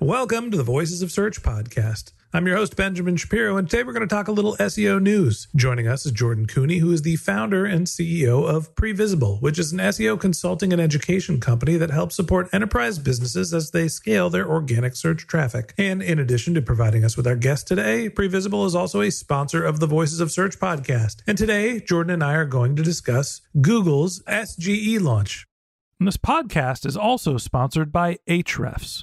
Welcome to the Voices of Search podcast. I'm your host, Benjamin Shapiro, and today we're going to talk a little SEO news. Joining us is Jordan Koene, who is the founder and CEO of Previsible, which is an SEO consulting and education company that helps support enterprise businesses as they scale their organic search traffic. And in addition to providing us with our guest today, Previsible is also a sponsor of the Voices of Search podcast. And today, Jordan and I are going to discuss Google's SGE launch. And this podcast is also sponsored by Ahrefs.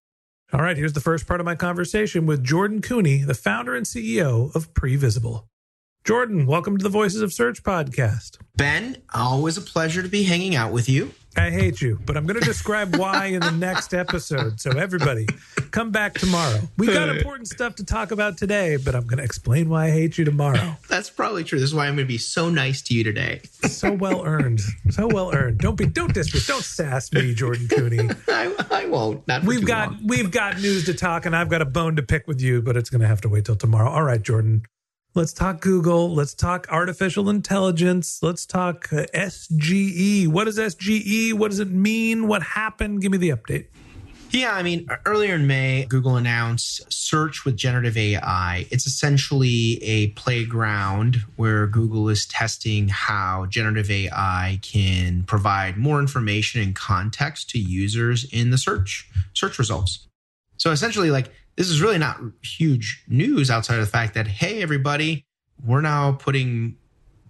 All right, here's the first part of my conversation with Jordan Koene, the founder and CEO of Previsible. Jordan, welcome to the Voices of Search podcast. Ben, always a pleasure to be hanging out with you. I hate you, but I'm going to describe why in the next episode. So, everybody, come back tomorrow. We got uh. important stuff to talk about today, but I'm going to explain why I hate you tomorrow. That's probably true. This is why I'm going to be so nice to you today. So well earned. So well earned. Don't be, don't dismiss, don't sass me, Jordan Koene. I, I won't. Not We've got long. we've got news to talk, and I've got a bone to pick with you, but it's going to have to wait till tomorrow. All right, Jordan. Let's talk Google. Let's talk artificial intelligence. Let's talk uh, SGE. What is SGE? What does it mean? What happened? Give me the update. Yeah, I mean, earlier in May, Google announced search with generative AI. It's essentially a playground where Google is testing how generative AI can provide more information and context to users in the search search results. So essentially, like this is really not huge news outside of the fact that hey, everybody, we're now putting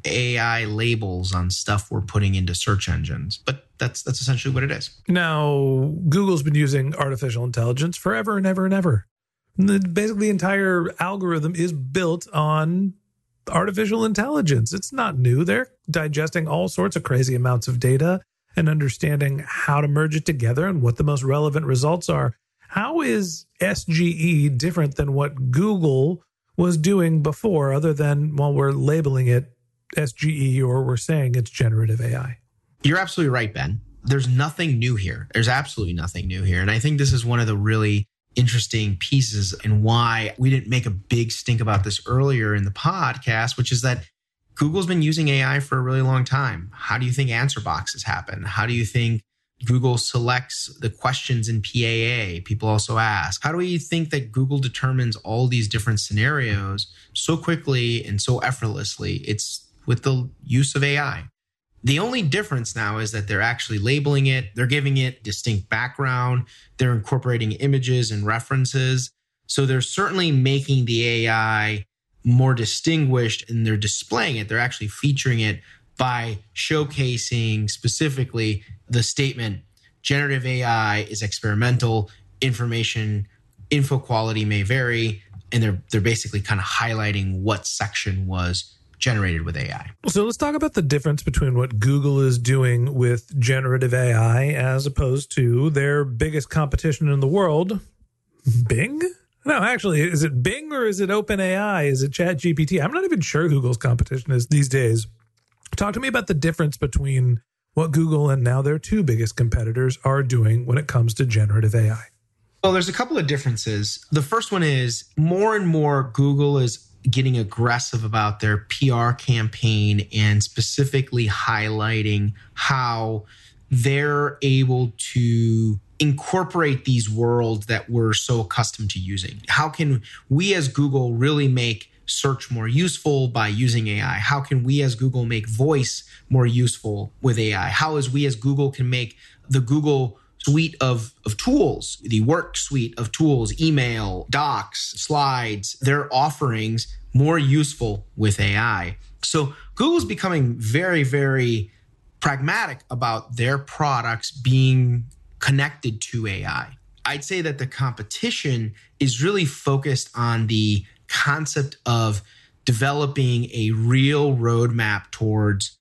AI labels on stuff we're putting into search engines. But that's that's essentially what it is. Now, Google's been using artificial intelligence forever and ever and ever. The, basically, the entire algorithm is built on artificial intelligence. It's not new. They're digesting all sorts of crazy amounts of data and understanding how to merge it together and what the most relevant results are. How is SGE different than what Google was doing before, other than while we're labeling it SGE or we're saying it's generative AI? You're absolutely right, Ben. There's nothing new here. There's absolutely nothing new here. And I think this is one of the really interesting pieces and why we didn't make a big stink about this earlier in the podcast, which is that Google's been using AI for a really long time. How do you think answer boxes happen? How do you think Google selects the questions in PAA. People also ask, how do we think that Google determines all these different scenarios so quickly and so effortlessly? It's with the use of AI. The only difference now is that they're actually labeling it, they're giving it distinct background, they're incorporating images and references. So they're certainly making the AI more distinguished and they're displaying it. They're actually featuring it by showcasing specifically the statement generative AI is experimental, information, info quality may vary. And they're they're basically kind of highlighting what section was generated with AI. Well, so let's talk about the difference between what Google is doing with generative AI as opposed to their biggest competition in the world, Bing. No, actually, is it Bing or is it OpenAI? Is it ChatGPT? I'm not even sure Google's competition is these days. Talk to me about the difference between what Google and now their two biggest competitors are doing when it comes to generative AI. Well, there's a couple of differences. The first one is more and more Google is getting aggressive about their PR campaign and specifically highlighting how they're able to incorporate these worlds that we're so accustomed to using. How can we as Google really make search more useful by using AI? How can we as Google make voice more useful with AI? How is we as Google can make the Google suite of, of tools, the work suite of tools, email, docs, slides, their offerings more useful with AI. So Google's becoming very, very pragmatic about their products being connected to AI. I'd say that the competition is really focused on the concept of developing a real roadmap towards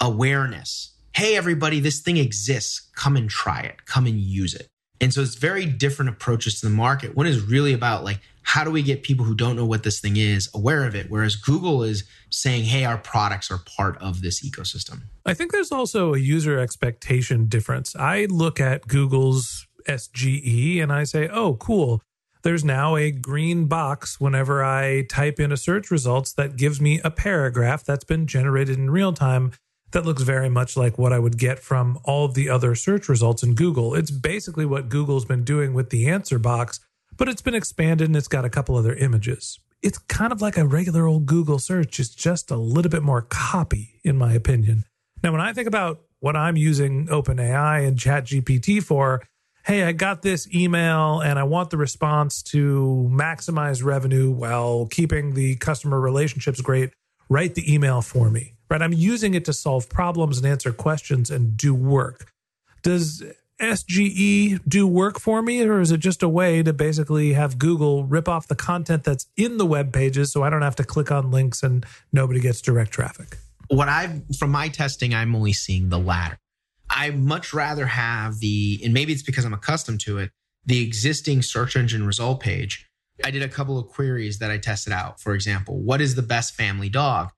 awareness. Hey, everybody, this thing exists. Come and try it, come and use it. And so it's very different approaches to the market. One is really about like, how do we get people who don't know what this thing is aware of it? Whereas Google is saying, hey, our products are part of this ecosystem. I think there's also a user expectation difference. I look at Google's SGE and I say, oh, cool there's now a green box whenever I type in a search results that gives me a paragraph that's been generated in real time that looks very much like what I would get from all of the other search results in Google. It's basically what Google's been doing with the answer box, but it's been expanded and it's got a couple other images. It's kind of like a regular old Google search, it's just a little bit more copy, in my opinion. Now, when I think about what I'm using OpenAI and ChatGPT for, hey, I got this email and I want the response to maximize revenue while keeping the customer relationships great. Write the email for me, right? I'm using it to solve problems and answer questions and do work. Does SGE do work for me, or is it just a way to basically have Google rip off the content that's in the web pages so I don't have to click on links and nobody gets direct traffic? What I've, from my testing, I'm only seeing the latter. I much rather have the, and maybe it's because I'm accustomed to it, the existing search engine result page. I did a couple of queries that I tested out. For example, what is the best family dog?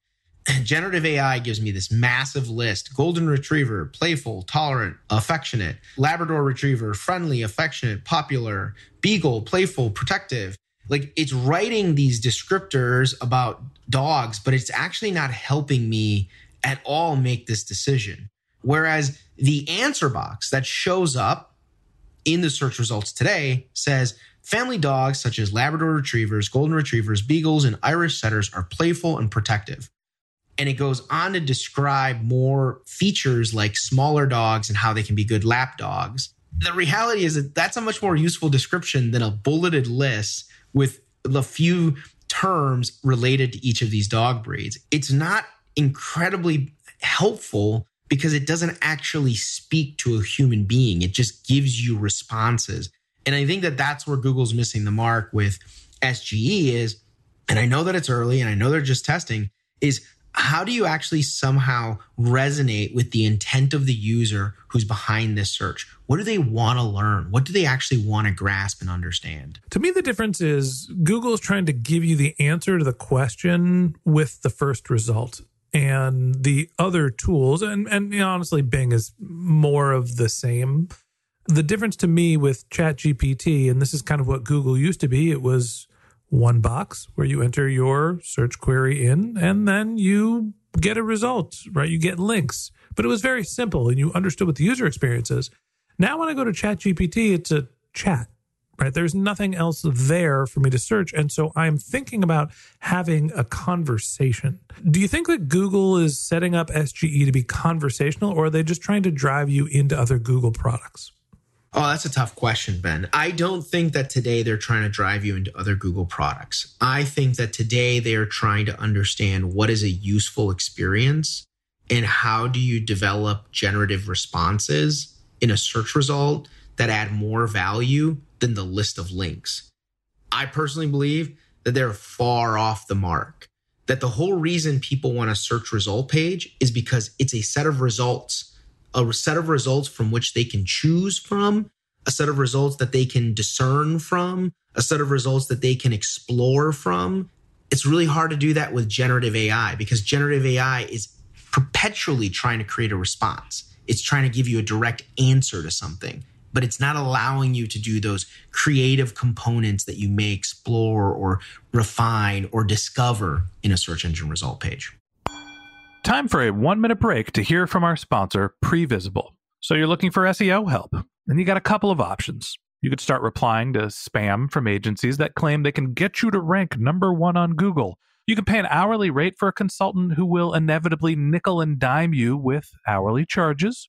Generative AI gives me this massive list Golden Retriever, playful, tolerant, affectionate, Labrador Retriever, friendly, affectionate, popular, Beagle, playful, protective. Like it's writing these descriptors about dogs, but it's actually not helping me at all make this decision. Whereas the answer box that shows up in the search results today says family dogs such as Labrador retrievers, golden retrievers, beagles, and Irish setters are playful and protective. And it goes on to describe more features like smaller dogs and how they can be good lap dogs. The reality is that that's a much more useful description than a bulleted list with the few terms related to each of these dog breeds. It's not incredibly helpful because it doesn't actually speak to a human being. It just gives you responses. And I think that that's where Google's missing the mark with SGE is, and I know that it's early and I know they're just testing, is how do you actually somehow resonate with the intent of the user who's behind this search? What do they want to learn? What do they actually want to grasp and understand? To me, the difference is Google is trying to give you the answer to the question with the first result and the other tools and and you know, honestly bing is more of the same. The difference to me with chat gpt and this is kind of what google used to be it was one box where you enter your search query in and then you get a result right? You get links. But it was very simple and you understood what the user experience is. Now, when I go to ChatGPT, it's a chat, right? There's nothing else there for me to search. And so I'm thinking about having a conversation. Do you think that Google is setting up SGE to be conversational, or are they just trying to drive you into other Google products? Oh, that's a tough question, Ben. I don't think that today they're trying to drive you into other Google products. I think that today they are trying to understand what is a useful experience and how do you develop generative responses in a search result that add more value than the list of links. I personally believe that they're far off the mark. That the whole reason people want a search result page is because it's a set of results a set of results from which they can choose from, a set of results that they can discern from, a set of results that they can explore from. It's really hard to do that with generative AI because generative AI is perpetually trying to create a response. It's trying to give you a direct answer to something, but it's not allowing you to do those creative components that you may explore or refine or discover in a search engine result page. Time for a one minute break to hear from our sponsor, Previsible. So you're looking for SEO help, and you got a couple of options. You could start replying to spam from agencies that claim they can get you to rank number one on Google. You can pay an hourly rate for a consultant who will inevitably nickel and dime you with hourly charges.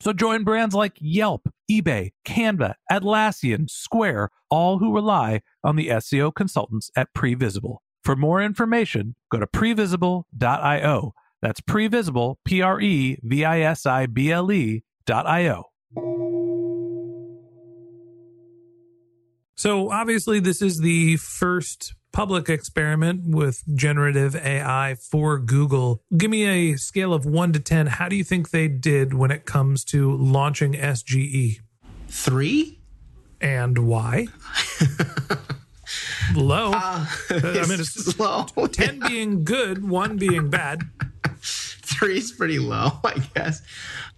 So join brands like Yelp, eBay, Canva, Atlassian, Square, all who rely on the SEO consultants at Previsible. For more information, go to previsible.io that's previsible, P R E V I S I B L E dot I O. So, obviously, this is the first public experiment with generative AI for Google. Give me a scale of one to 10. How do you think they did when it comes to launching SGE? Three. And why? low. Uh, I mean, it's low. 10 being good, one being bad. Three is pretty low, I guess.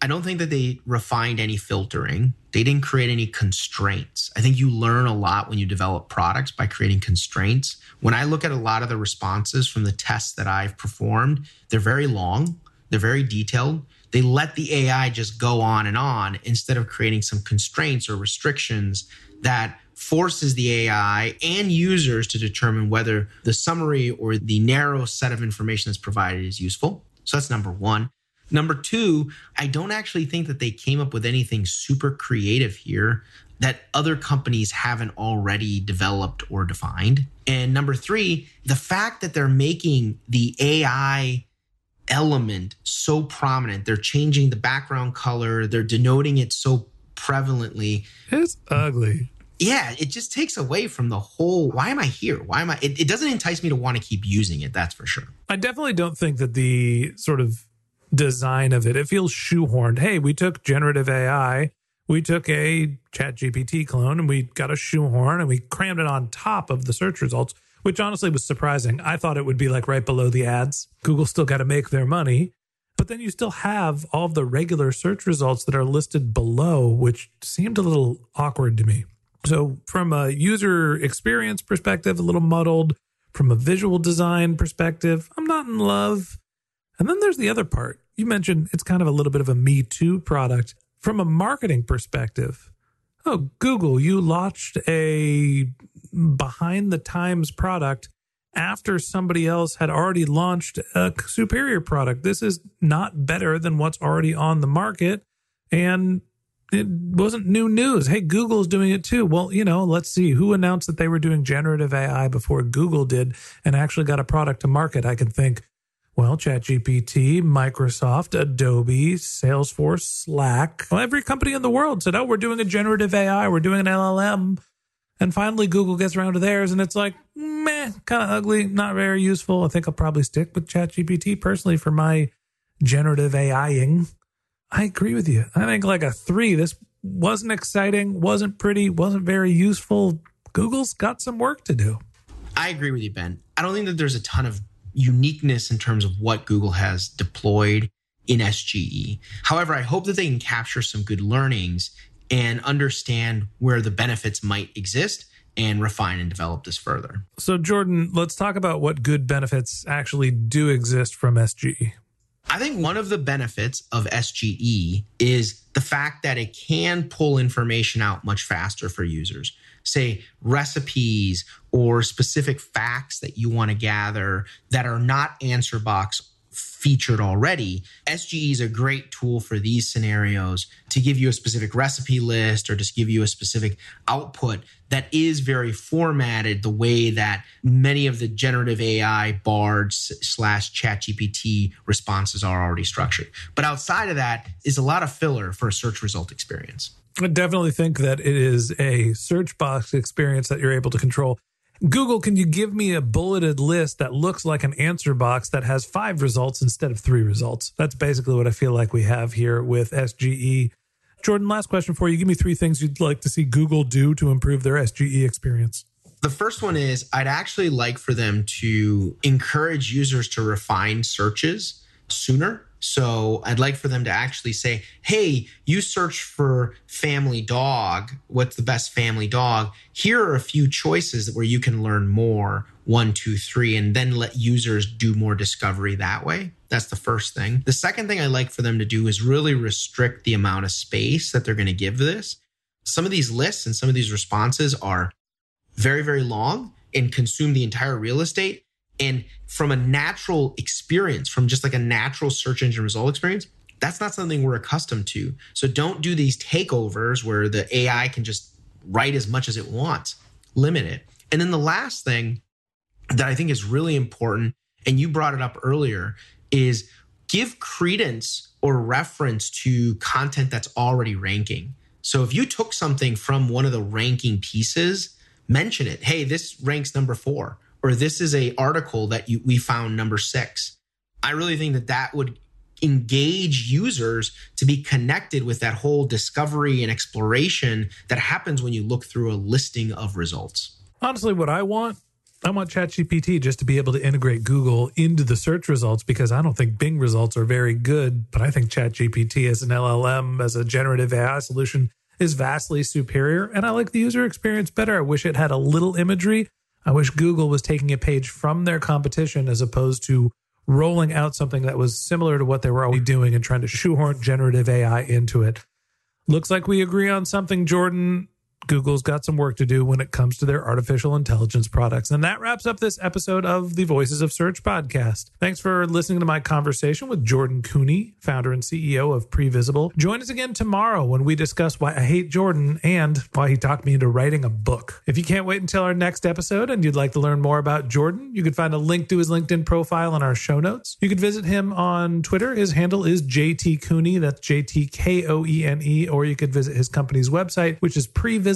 I don't think that they refined any filtering. They didn't create any constraints. I think you learn a lot when you develop products by creating constraints. When I look at a lot of the responses from the tests that I've performed, they're very long, they're very detailed. They let the AI just go on and on instead of creating some constraints or restrictions that forces the AI and users to determine whether the summary or the narrow set of information that's provided is useful. So that's number one. Number two, I don't actually think that they came up with anything super creative here that other companies haven't already developed or defined. And number three, the fact that they're making the AI element so prominent, they're changing the background color, they're denoting it so prevalently. It's ugly. Yeah, it just takes away from the whole why am I here? Why am I? It, it doesn't entice me to want to keep using it, that's for sure. I definitely don't think that the sort of design of it, it feels shoehorned. Hey, we took generative AI, we took a chat GPT clone and we got a shoehorn and we crammed it on top of the search results, which honestly was surprising. I thought it would be like right below the ads. Google still got to make their money. But then you still have all the regular search results that are listed below, which seemed a little awkward to me. So, from a user experience perspective, a little muddled. From a visual design perspective, I'm not in love. And then there's the other part. You mentioned it's kind of a little bit of a Me Too product. From a marketing perspective, oh, Google, you launched a behind the times product after somebody else had already launched a superior product. This is not better than what's already on the market. And it wasn't new news. Hey, Google's doing it too. Well, you know, let's see who announced that they were doing generative AI before Google did and actually got a product to market. I can think Well, ChatGPT, Microsoft, Adobe, Salesforce, Slack, well, every company in the world said, oh, we're doing a generative AI, we're doing an LLM. And finally, Google gets around to theirs, and it's like, meh, kind of ugly, not very useful. I think I'll probably stick with ChatGPT personally for my generative AIing. I agree with you. I think like a three, this wasn't exciting, wasn't pretty, wasn't very useful. Google's got some work to do. I agree with you, Ben. I don't think that there's a ton of uniqueness in terms of what Google has deployed in SGE. However, I hope that they can capture some good learnings and understand where the benefits might exist and refine and develop this further. So, Jordan, let's talk about what good benefits actually do exist from SGE. I think one of the benefits of SGE is the fact that it can pull information out much faster for users. Say recipes or specific facts that you want to gather that are not answer box featured already. SGE is a great tool for these scenarios to give you a specific recipe list or just give you a specific output that is very formatted the way that many of the generative AI Bard slash ChatGPT responses are already structured. But outside of that is a lot of filler for a search result experience. I definitely think that it is a search box experience that you're able to control. Google, can you give me a bulleted list that looks like an answer box that has five results instead of three results? That's basically what I feel like we have here with SGE. Jordan, last question for you. Give me three things you'd like to see Google do to improve their SGE experience. The first one is I'd actually like for them to encourage users to refine searches sooner. So I'd like for them to actually say, hey, you search for family dog. What's the best family dog? Here are a few choices where you can learn more one, two, three, and then let users do more discovery that way. That's the first thing. The second thing I like for them to do is really restrict the amount of space that they're going to give this. Some of these lists and some of these responses are very, very long and consume the entire real estate. And from a natural experience, from just like a natural search engine result experience, that's not something we're accustomed to. So don't do these takeovers where the AI can just write as much as it wants. Limit it. And then the last thing that I think is really important, and you brought it up earlier, is give credence or reference to content that's already ranking. So if you took something from one of the ranking pieces, mention it. Hey, this ranks number four or this is a article that you, we found number six. I really think that that would engage users to be connected with that whole discovery and exploration that happens when you look through a listing of results. Honestly, what I want, I want ChatGPT just to be able to integrate Google into the search results because I don't think Bing results are very good, but I think ChatGPT as an LLM, as a generative AI solution, is vastly superior. And I like the user experience better. I wish it had a little imagery I wish Google was taking a page from their competition as opposed to rolling out something that was similar to what they were already doing and trying to shoehorn generative AI into it. Looks like we agree on something, Jordan. Google's got some work to do when it comes to their artificial intelligence products. And that wraps up this episode of the Voices of Search podcast. Thanks for listening to my conversation with Jordan Koene, founder and CEO of Previsible. Join us again tomorrow when we discuss why I hate Jordan and why he talked me into writing a book. If you can't wait until our next episode and you'd like to learn more about Jordan, you can find a link to his LinkedIn profile in our show notes. You can visit him on Twitter. His handle is JT Koene. That's J T K O E N E. Or you could visit his company's website, which is Previsible